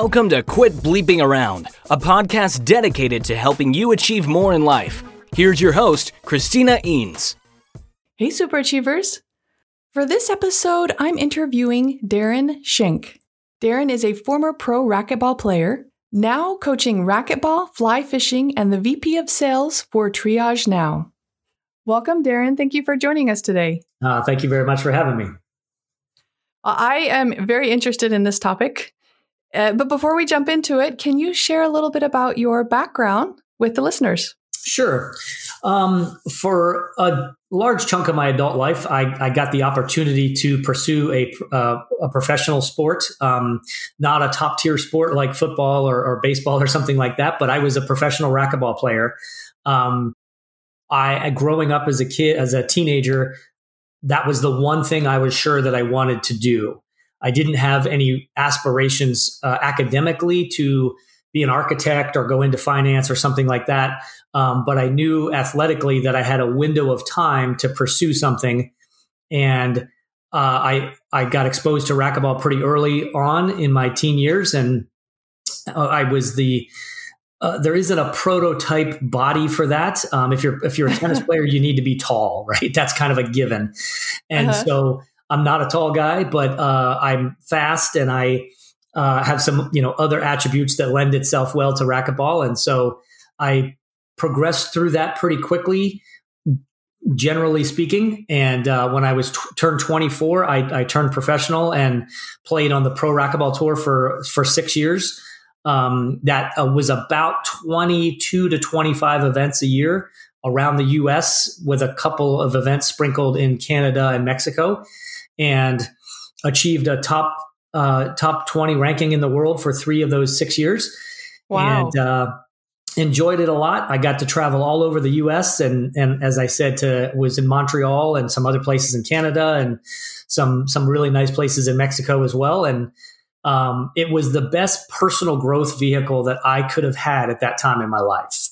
Welcome to Quit Bleeping Around, a podcast dedicated to helping you achieve more in life. Here's your host, Christina Eanes. Hey, Super Achievers. For this episode, I'm interviewing Darrin Schenk. Darrin is a former pro racquetball player, now coaching racquetball, fly fishing, and the VP of sales for Triage Now. Welcome, Darrin. Thank you for joining us today. Uh, thank you very much for having me. I am very interested in this topic. Uh, but before we jump into it, can you share a little bit about your background with the listeners? Sure. Um, for a large chunk of my adult life, I, I got the opportunity to pursue a, uh, a professional sport, um, not a top tier sport like football or, or, baseball or something like that, but I was a professional racquetball player. Um, I, growing up as a kid, as a teenager, that was the one thing I was sure that I wanted to do. I didn't have any aspirations uh, academically to be an architect or go into finance or something like that. Um, but I knew athletically that I had a window of time to pursue something. And uh, I I got exposed to racquetball pretty early on in my teen years, and uh, I was the uh, there isn't a prototype body for that. Um, if you're if you're a tennis player, you need to be tall, right? That's kind of a given. And uh-huh. so I'm not a tall guy, but uh, I'm fast and I uh, have some you know other attributes that lend itself well to racquetball. And so I progressed through that pretty quickly. Generally speaking, and uh, when I was t- turned 24, I, I turned professional and played on the pro racquetball tour for for six years um, that uh, was about 22 to 25 events a year around the US, with a couple of events sprinkled in Canada and Mexico, and achieved a top uh, top 20 ranking in the world for three of those six years. Wow. And uh, enjoyed it a lot. I got to travel all over the US and and as I said to was in Montreal and some other places in Canada and some some really nice places in Mexico as well. And um, it was the best personal growth vehicle that I could have had at that time in my life.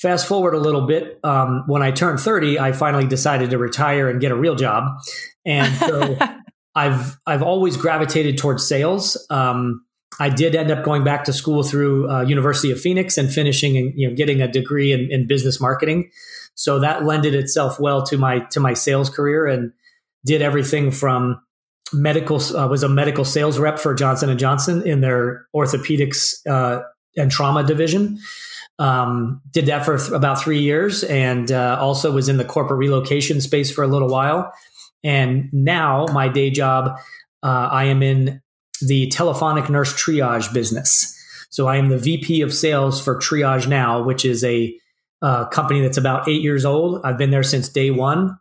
Fast forward a little bit, um, when I turned 30, I finally decided to retire and get a real job. And so I've, I've always gravitated towards sales. Um, I did end up going back to school through uh, University of Phoenix and finishing and you know getting a degree in, in business marketing. So that lended itself well to my to my sales career and did everything from medical uh, was a medical sales rep for Johnson and Johnson in their orthopedics uh, and trauma division. Um, did that for about three years, and uh, also was in the corporate relocation space for a little while. And now my day job, uh, I am in the telephonic nurse triage business. So I am the VP of sales for Triage Now, which is a uh, company that's about eight years old. I've been there since day one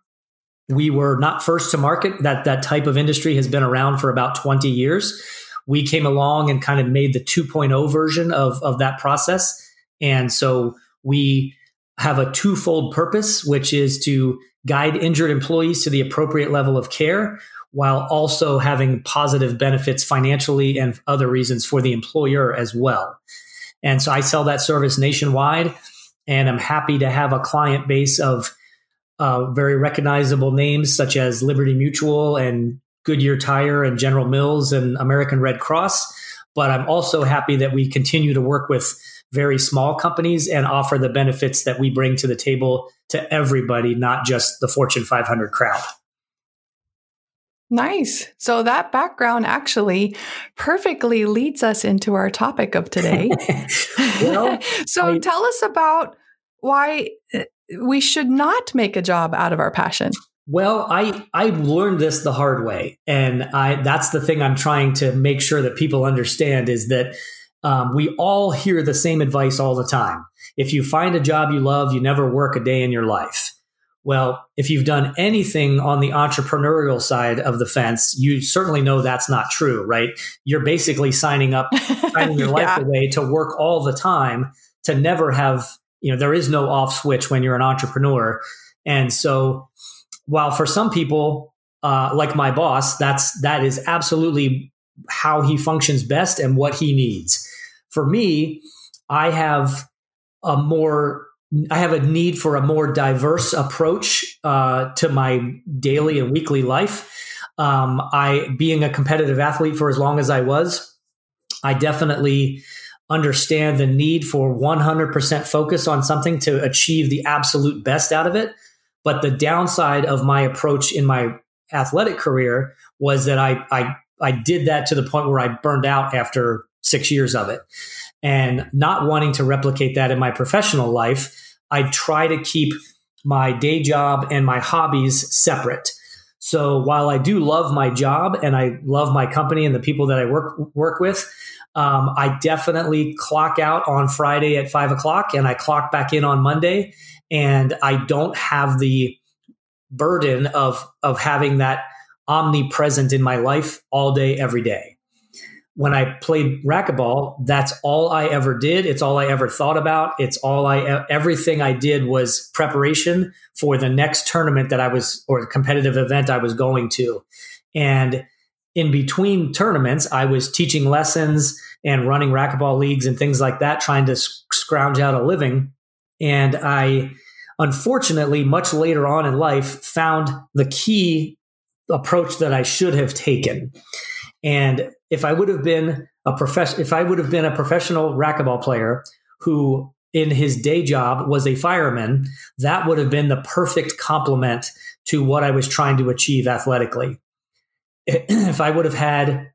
we were not first to market. That that type of industry has been around for about 20 years. We came along and kind of made the 2.0 version of, of that process. And so we have a twofold purpose, which is to guide injured employees to the appropriate level of care while also having positive benefits financially and other reasons for the employer as well. And so I sell that service nationwide and I'm happy to have a client base of uh, very recognizable names such as Liberty Mutual and Goodyear Tire and General Mills and American Red Cross. But I'm also happy that we continue to work with very small companies and offer the benefits that we bring to the table to everybody, not just the Fortune 500 crowd. Nice. So that background actually perfectly leads us into our topic of today. well, so I, tell us about why uh, we should not make a job out of our passion. Well, I I learned this the hard way, and I that's the thing I'm trying to make sure that people understand is that um, we all hear the same advice all the time. If you find a job you love, you never work a day in your life. Well, if you've done anything on the entrepreneurial side of the fence, you certainly know that's not true, right? You're basically signing up, signing your yeah. life away to work all the time to never have you know there is no off switch when you're an entrepreneur and so while for some people uh, like my boss that's that is absolutely how he functions best and what he needs for me i have a more i have a need for a more diverse approach uh, to my daily and weekly life um, i being a competitive athlete for as long as i was I definitely understand the need for 100% focus on something to achieve the absolute best out of it. But the downside of my approach in my athletic career was that I, I, I did that to the point where I burned out after six years of it. And not wanting to replicate that in my professional life, I try to keep my day job and my hobbies separate. So while I do love my job and I love my company and the people that I work work with, um, I definitely clock out on Friday at five o'clock and I clock back in on Monday, and I don't have the burden of of having that omnipresent in my life all day every day when I played racquetball, that's all I ever did. It's all I ever thought about. It's all I, everything I did was preparation for the next tournament that I was, or competitive event I was going to. And in between tournaments, I was teaching lessons and running racquetball leagues and things like that, trying to scrounge out a living. And I, unfortunately, much later on in life, found the key approach that I should have taken. And if I would have been a profession, if I would have been a professional racquetball player who in his day job was a fireman, that would have been the perfect complement to what I was trying to achieve athletically. If I would have had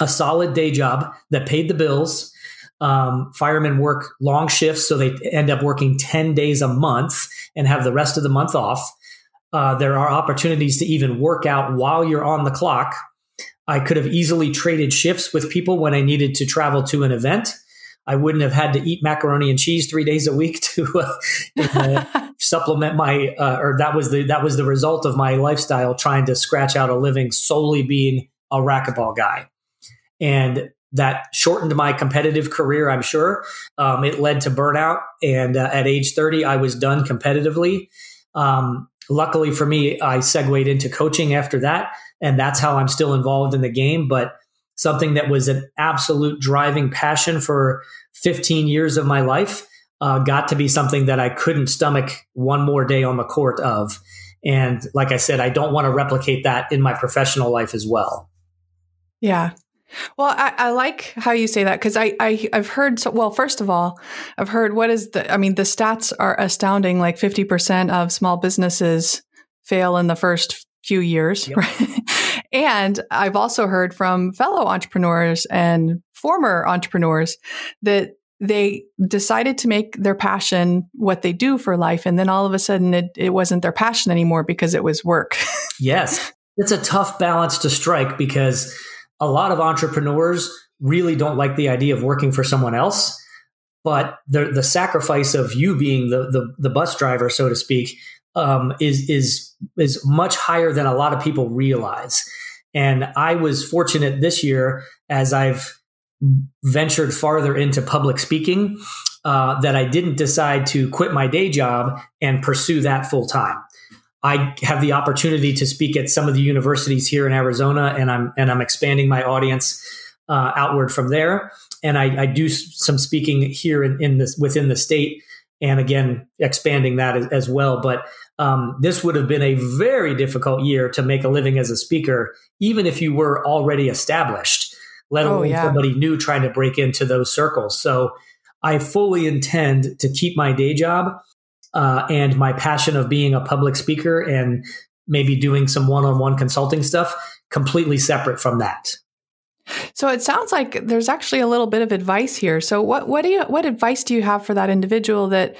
a solid day job that paid the bills, um, firemen work long shifts, so they end up working 10 days a month and have the rest of the month off. Uh, there are opportunities to even work out while you're on the clock I could have easily traded shifts with people when I needed to travel to an event. I wouldn't have had to eat macaroni and cheese three days a week to uh, supplement my, uh, or that was the that was the result of my lifestyle trying to scratch out a living solely being a racquetball guy, and that shortened my competitive career. I'm sure um, it led to burnout, and uh, at age 30, I was done competitively. Um, luckily for me, I segued into coaching after that and that's how I'm still involved in the game. But something that was an absolute driving passion for 15 years of my life uh, got to be something that I couldn't stomach one more day on the court of. And like I said, I don't want to replicate that in my professional life as well. Yeah. Well, I, I like how you say that because I, I I've heard so well. First of all, I've heard what is the I mean the stats are astounding. Like fifty percent of small businesses fail in the first few years. Yep. Right? and I've also heard from fellow entrepreneurs and former entrepreneurs that they decided to make their passion what they do for life. And then all of a sudden it, it wasn't their passion anymore because it was work. yes. It's a tough balance to strike because a lot of entrepreneurs really don't like the idea of working for someone else. But the, the sacrifice of you being the, the, the bus driver, so to speak, um, is is is much higher than a lot of people realize. And I was fortunate this year as I've ventured farther into public speaking uh, that I didn't decide to quit my day job and pursue that full time. I have the opportunity to speak at some of the universities here in Arizona, and I'm and I'm expanding my audience uh, outward from there. And I, I, do some speaking here in, in this within the state and again expanding that as, as well. But um, this would have been a very difficult year to make a living as a speaker, even if you were already established, let oh, alone oh, yeah. somebody new trying to break into those circles. So I fully intend to keep my day job uh, and my passion of being a public speaker and maybe doing some one-on-one consulting stuff completely separate from that. So it sounds like there's actually a little bit of advice here. So what what do you what advice do you have for that individual that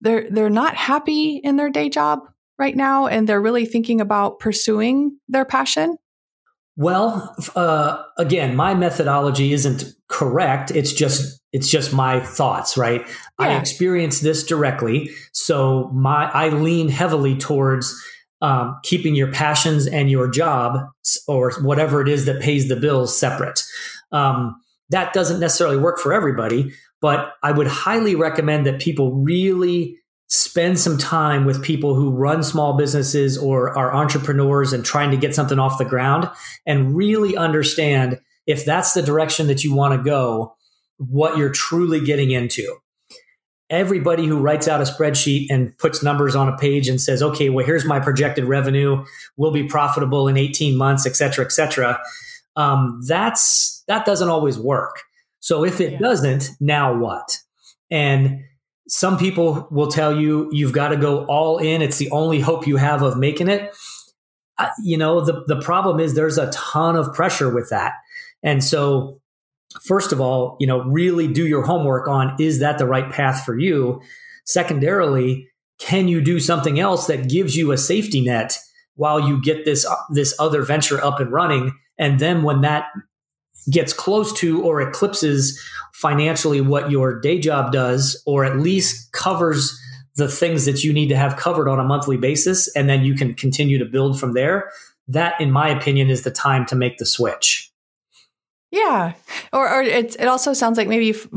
they're they're not happy in their day job right now and they're really thinking about pursuing their passion? Well, uh, again, my methodology isn't correct. It's just it's just my thoughts, right? Yeah. I experienced this directly, so my I lean heavily towards um, keeping your passions and your job or whatever it is that pays the bills separate. Um, that doesn't necessarily work for everybody, but I would highly recommend that people really spend some time with people who run small businesses or are entrepreneurs and trying to get something off the ground and really understand if that's the direction that you want to go, what you're truly getting into everybody who writes out a spreadsheet and puts numbers on a page and says, okay, well, here's my projected revenue, we'll be profitable in 18 months, et cetera, et cetera. Um, that's that doesn't always work. So if it Yeah. doesn't, now what? And some people will tell you you've got to go all in. It's the only hope you have of making it. Uh, you know, the, the problem is there's a ton of pressure with that. And so, first of all, you know, really do your homework on is that the right path for you? Secondarily, can you do something else that gives you a safety net while you get this this other venture up and running? And then when that gets close to or eclipses financially what your day job does, or at least covers the things that you need to have covered on a monthly basis, and then you can continue to build from there. That, in my opinion, is the time to make the switch. Yeah. Or, or it, it also sounds like maybe if,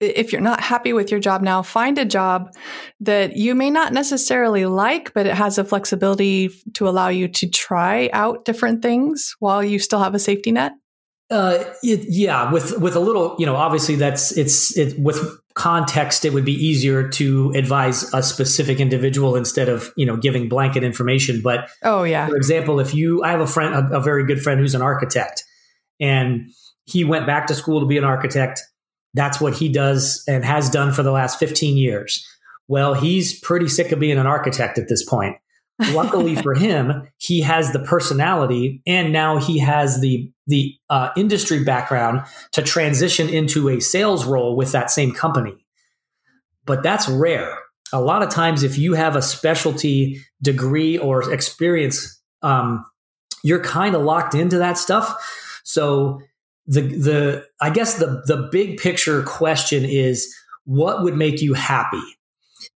if you're not happy with your job now, find a job that you may not necessarily like, but it has a flexibility to allow you to try out different things while you still have a safety net. Uh, it, yeah, with with a little, you know, obviously that's it's it with context. It would be easier to advise a specific individual instead of you know giving blanket information. But Oh, yeah. for example, if you, I have a friend, a, a very good friend who's an architect, and he went back to school to be an architect. That's what he does and has done for the last 15 years. Well, he's pretty sick of being an architect at this point. Luckily for him, he has the personality and now he has the the uh, industry background to transition into a sales role with that same company. But that's rare. A lot of times, if you have a specialty degree or experience, um, you're kind of locked into that stuff. So the the I guess the the big picture question is what would make you happy?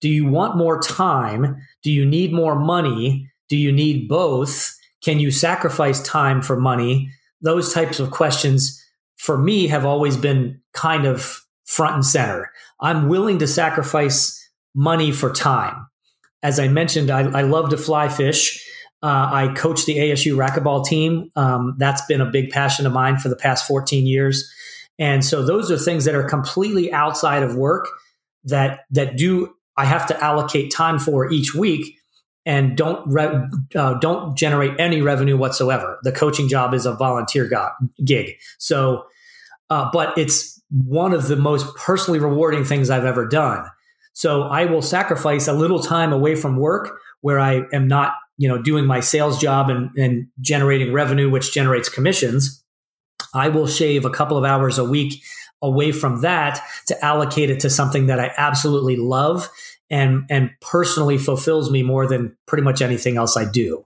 Do you want more time? Do you need more money? Do you need both? Can you sacrifice time for money? Those types of questions for me have always been kind of front and center. I'm willing to sacrifice money for time. As I mentioned, I, I love to fly fish. Uh, I coach the ASU racquetball team. Um, that's been a big passion of mine for the past 14 years. And so those are things that are completely outside of work that that do I have to allocate time for each week and don't re- uh, don't generate any revenue whatsoever. The coaching job is a volunteer go- gig. So, uh, but it's one of the most personally rewarding things I've ever done. So I will sacrifice a little time away from work where I am not, you know, doing my sales job and, and generating revenue, which generates commissions. I will shave a couple of hours a week away from that to allocate it to something that I absolutely love and and personally fulfills me more than pretty much anything else I do.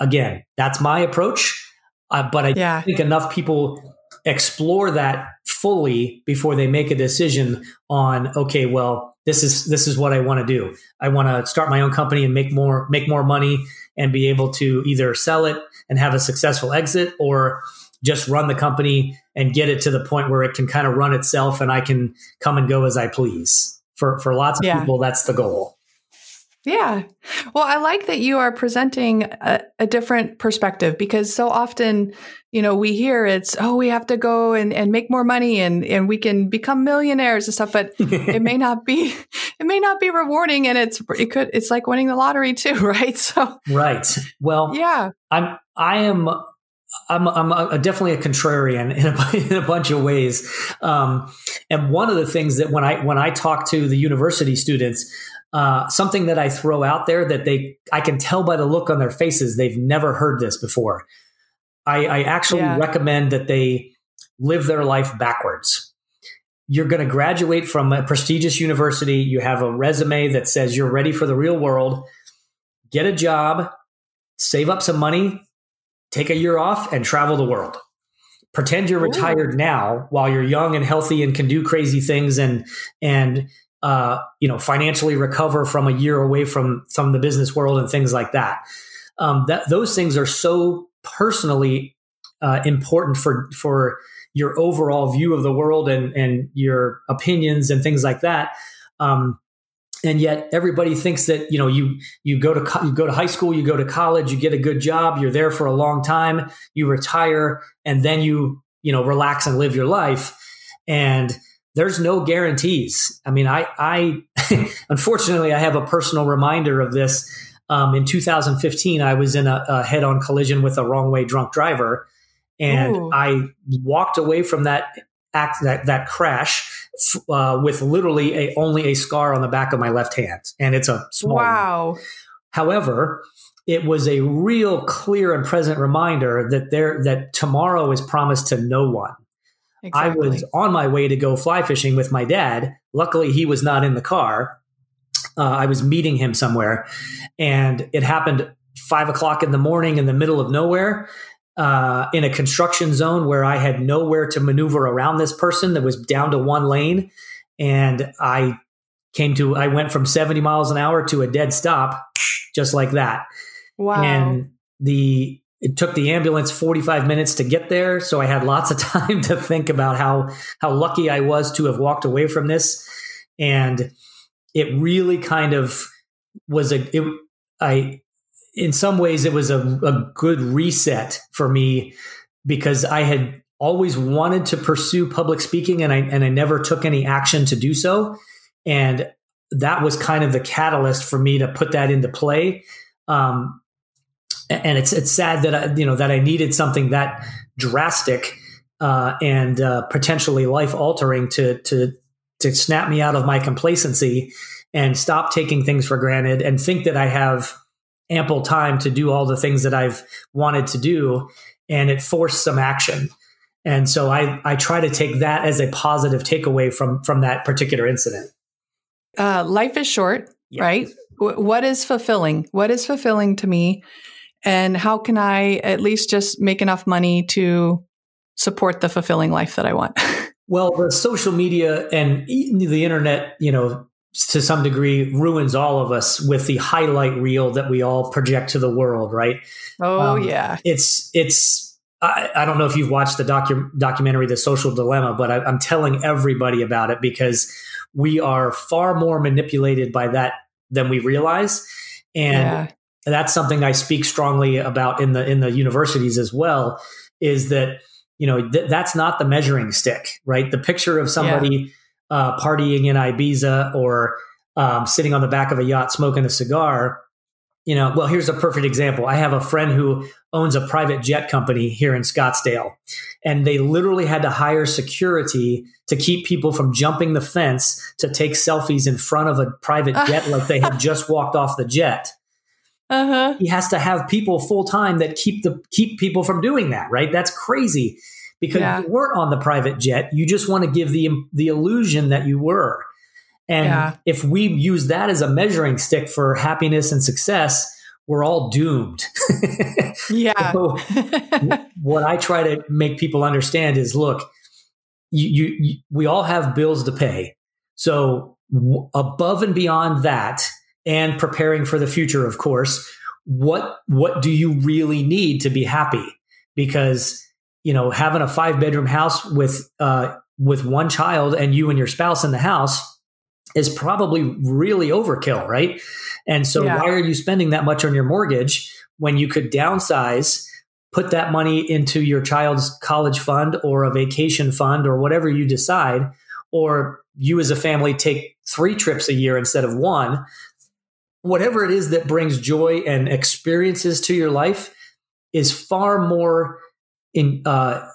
Again, that's my approach, uh, but I Yeah. think enough people explore that fully before they make a decision on okay, well, this is this is what I want to do. I want to start my own company and make more make more money and be able to either sell it and have a successful exit or just run the company and get it to the point where it can kind of run itself and I can come and go as I please. For for lots of Yeah. people, that's the goal. Yeah. Well, I like that you are presenting a, a different perspective because so often, you know, we hear it's, oh, we have to go and, and make more money and, and we can become millionaires and stuff, but it may not be, it may not be rewarding and it's, it could, it's like winning the lottery too, right? So, right. Well, yeah. I'm I am I'm I'm a, definitely a contrarian in a, in a bunch of ways. Um, and one of the things that when I when I talk to the university students, uh, something that I throw out there that they I can tell by the look on their faces they've never heard this before. I, I actually Yeah. recommend that they live their life backwards. You're going to graduate from a prestigious university. You have a resume that says you're ready for the real world. Get a job, save up some money, take a year off, and travel the world. Pretend you're Ooh. retired now while you're young and healthy and can do crazy things and and uh, you know financially recover from a year away from from the business world and things like that. Um, that those things are so personally uh, important for for your overall view of the world and and your opinions and things like that. Um, and yet everybody thinks that you know you you go to co- you go to high school, you go to college, you get a good job, you're there for a long time, you retire, and then you you know relax and live your life. And there's no guarantees. I mean, I I unfortunately I have a personal reminder of this. Um, in 2015, I was in a, a head-on collision with a wrong way drunk driver, and Ooh. I walked away from that act that that crash uh, with literally a only a scar on the back of my left hand, and it's a small. Wow. One. However, it was a real clear and present reminder that there that tomorrow is promised to no one. Exactly. I was on my way to go fly fishing with my dad. Luckily, he was not in the car. Uh, I was meeting him somewhere, and it happened five o'clock in the morning in the middle of nowhere uh, in a construction zone where I had nowhere to maneuver around this person that was down to one lane. And I came to, I went from 70 miles an hour to a dead stop just like that. Wow. And the, it took the ambulance 45 minutes to get there. So I had lots of time to think about how, how lucky I was to have walked away from this. And it really kind of was a, it, I, in some ways it was a, a good reset for me because I had always wanted to pursue public speaking and I and I never took any action to do so. And that was kind of the catalyst for me to put that into play. Um, and it's it's sad that I, you know that I needed something that drastic uh, and uh, potentially life altering to to to snap me out of my complacency and stop taking things for granted and think that I have ample time to do all the things that I've wanted to do, and it forced some action. And so I I try to take that as a positive takeaway from from that particular incident. Uh, life is short, yes. right? W- what is fulfilling? What is fulfilling to me? And how can I at least just make enough money to support the fulfilling life that I want? well, the social media and the internet, you know, to some degree ruins all of us with the highlight reel that we all project to the world, right? Oh um, yeah, it's it's. I, I, don't know if you've watched the docu- documentary The Social Dilemma, but I, I'm telling everybody about it because we are far more manipulated by that than we realize, and yeah. That's something I speak strongly about in the in the universities as well. Is that you know th- that's not the measuring stick, right? The picture of somebody. Yeah uh, partying in Ibiza or um, sitting on the back of a yacht smoking a cigar. You know, well, here's a perfect example. I have a friend who owns a private jet company here in Scottsdale, and they literally had to hire security to keep people from jumping the fence to take selfies in front of a private jet like they had just walked off the jet. Uh-huh. He has to have people full time that keep the keep people from doing that, right? That's crazy because yeah. you weren't on the private jet. You just want to give the the illusion that you were. And yeah. if we use that as a measuring stick for happiness and success, we're all doomed. yeah. so what I try to make people understand is look, you, you, you we all have bills to pay. So w- above and beyond that and preparing for the future of course, what what do you really need to be happy? Because you know, having a five bedroom house with uh, with one child and you and your spouse in the house is probably really overkill, right? And so, yeah. why are you spending that much on your mortgage when you could downsize, put that money into your child's college fund or a vacation fund or whatever you decide, or you as a family take three trips a year instead of one? Whatever it is that brings joy and experiences to your life is far more in uh,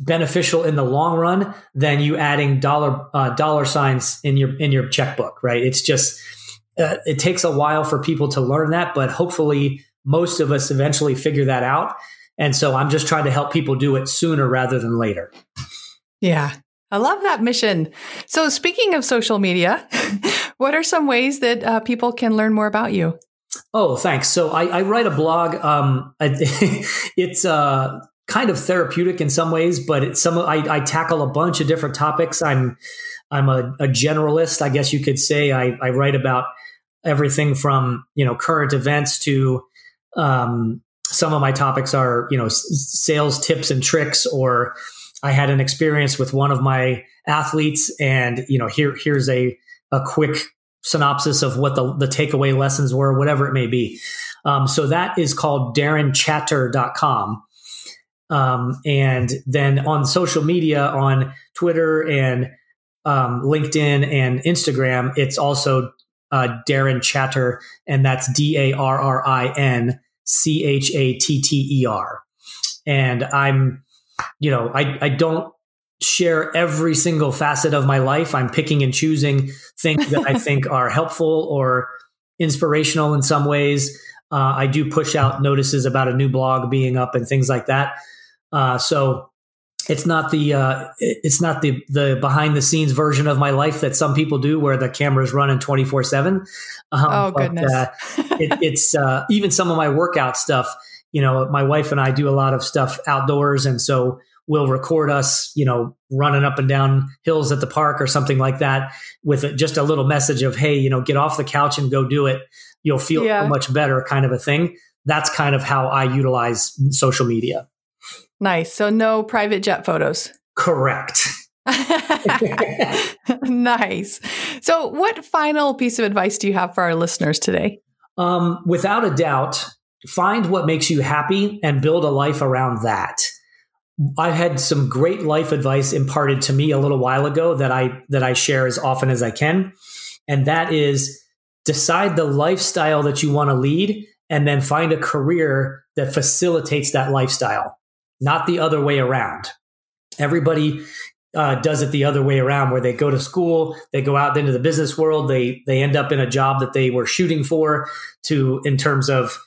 beneficial in the long run than you adding dollar uh, dollar signs in your in your checkbook, right? It's just uh, it takes a while for people to learn that, but hopefully most of us eventually figure that out. And so I'm just trying to help people do it sooner rather than later. Yeah. I love that mission. So, speaking of social media, what are some ways that uh, people can learn more about you? Oh, thanks. So I, I write a blog. Um, it's uh, kind of therapeutic in some ways, but it's some I, I tackle a bunch of different topics. I'm I'm a, a generalist, I guess you could say. I, I, write about everything from you know current events to um, some of my topics are you know sales tips and tricks, or I had an experience with one of my athletes, and you know here here's a a quick synopsis of what the, the takeaway lessons were, whatever it may be. Um, so that is called darrinchatter.com. Um, and then on social media, on Twitter and um, LinkedIn and Instagram, it's also uh, Darrin Chatter, and that's D A R R I N C H A T T E R. And I'm, you know, I, I don't share every single facet of my life. I'm picking and choosing things that I think are helpful or inspirational in some ways. Uh, I do push out notices about a new blog being up and things like that. Uh, so it's not the uh, it's not the the behind the scenes version of my life that some people do, where the camera's running twenty four seven. Um, oh goodness! uh, it, it's uh, even some of my workout stuff. You know, my wife and I do a lot of stuff outdoors, and so we'll record us, you know, running up and down hills at the park or something like that, with just a little message of, "Hey, you know, get off the couch and go do it. You'll feel yeah. much better," kind of a thing. That's kind of how I utilize social media. Nice. So no private jet photos. Correct. nice. So, what final piece of advice do you have for our listeners today? Um, without a doubt, find what makes you happy and build a life around that. I had some great life advice imparted to me a little while ago that I that I share as often as I can, and that is decide the lifestyle that you want to lead, and then find a career that facilitates that lifestyle not the other way around. Everybody uh, does it the other way around, where they go to school, they go out into the business world, they they end up in a job that they were shooting for, to in terms of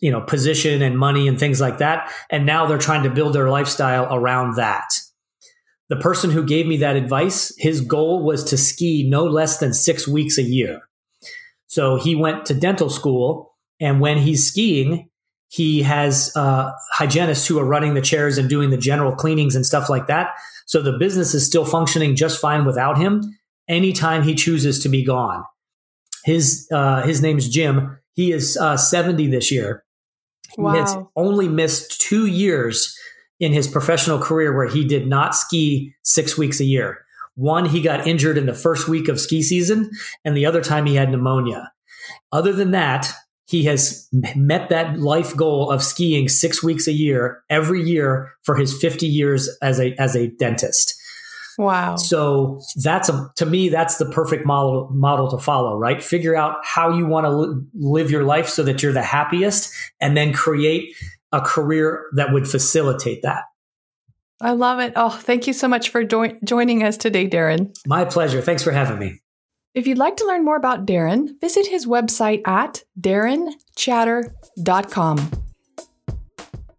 you know position and money and things like that, and now they're trying to build their lifestyle around that. The person who gave me that advice, his goal was to ski no less than six weeks a year. So he went to dental school, and when he's skiing, he has uh, hygienists who are running the chairs and doing the general cleanings and stuff like that. So the business is still functioning just fine without him. Anytime he chooses to be gone, his uh, his name's Jim. He is uh, seventy this year. Wow. He has only missed two years in his professional career where he did not ski six weeks a year. One, he got injured in the first week of ski season, and the other time he had pneumonia. Other than that, he has met that life goal of skiing six weeks a year every year for his 50 years as a as a dentist wow so that's a to me that's the perfect model model to follow right figure out how you want to li- live your life so that you're the happiest and then create a career that would facilitate that I love it. Oh, thank you so much for do- joining us today, Darrin. My pleasure. Thanks for having me. If you'd like to learn more about Darrin, visit his website at darrinchatter.com.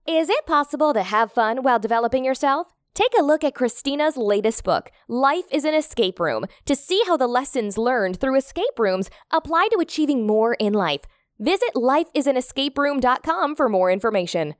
Is it possible to have fun while developing yourself? Take a look at Christina's latest book, Life is an Escape Room, to see how the lessons learned through escape rooms apply to achieving more in life. Visit lifeisanescaperoom.com for more information.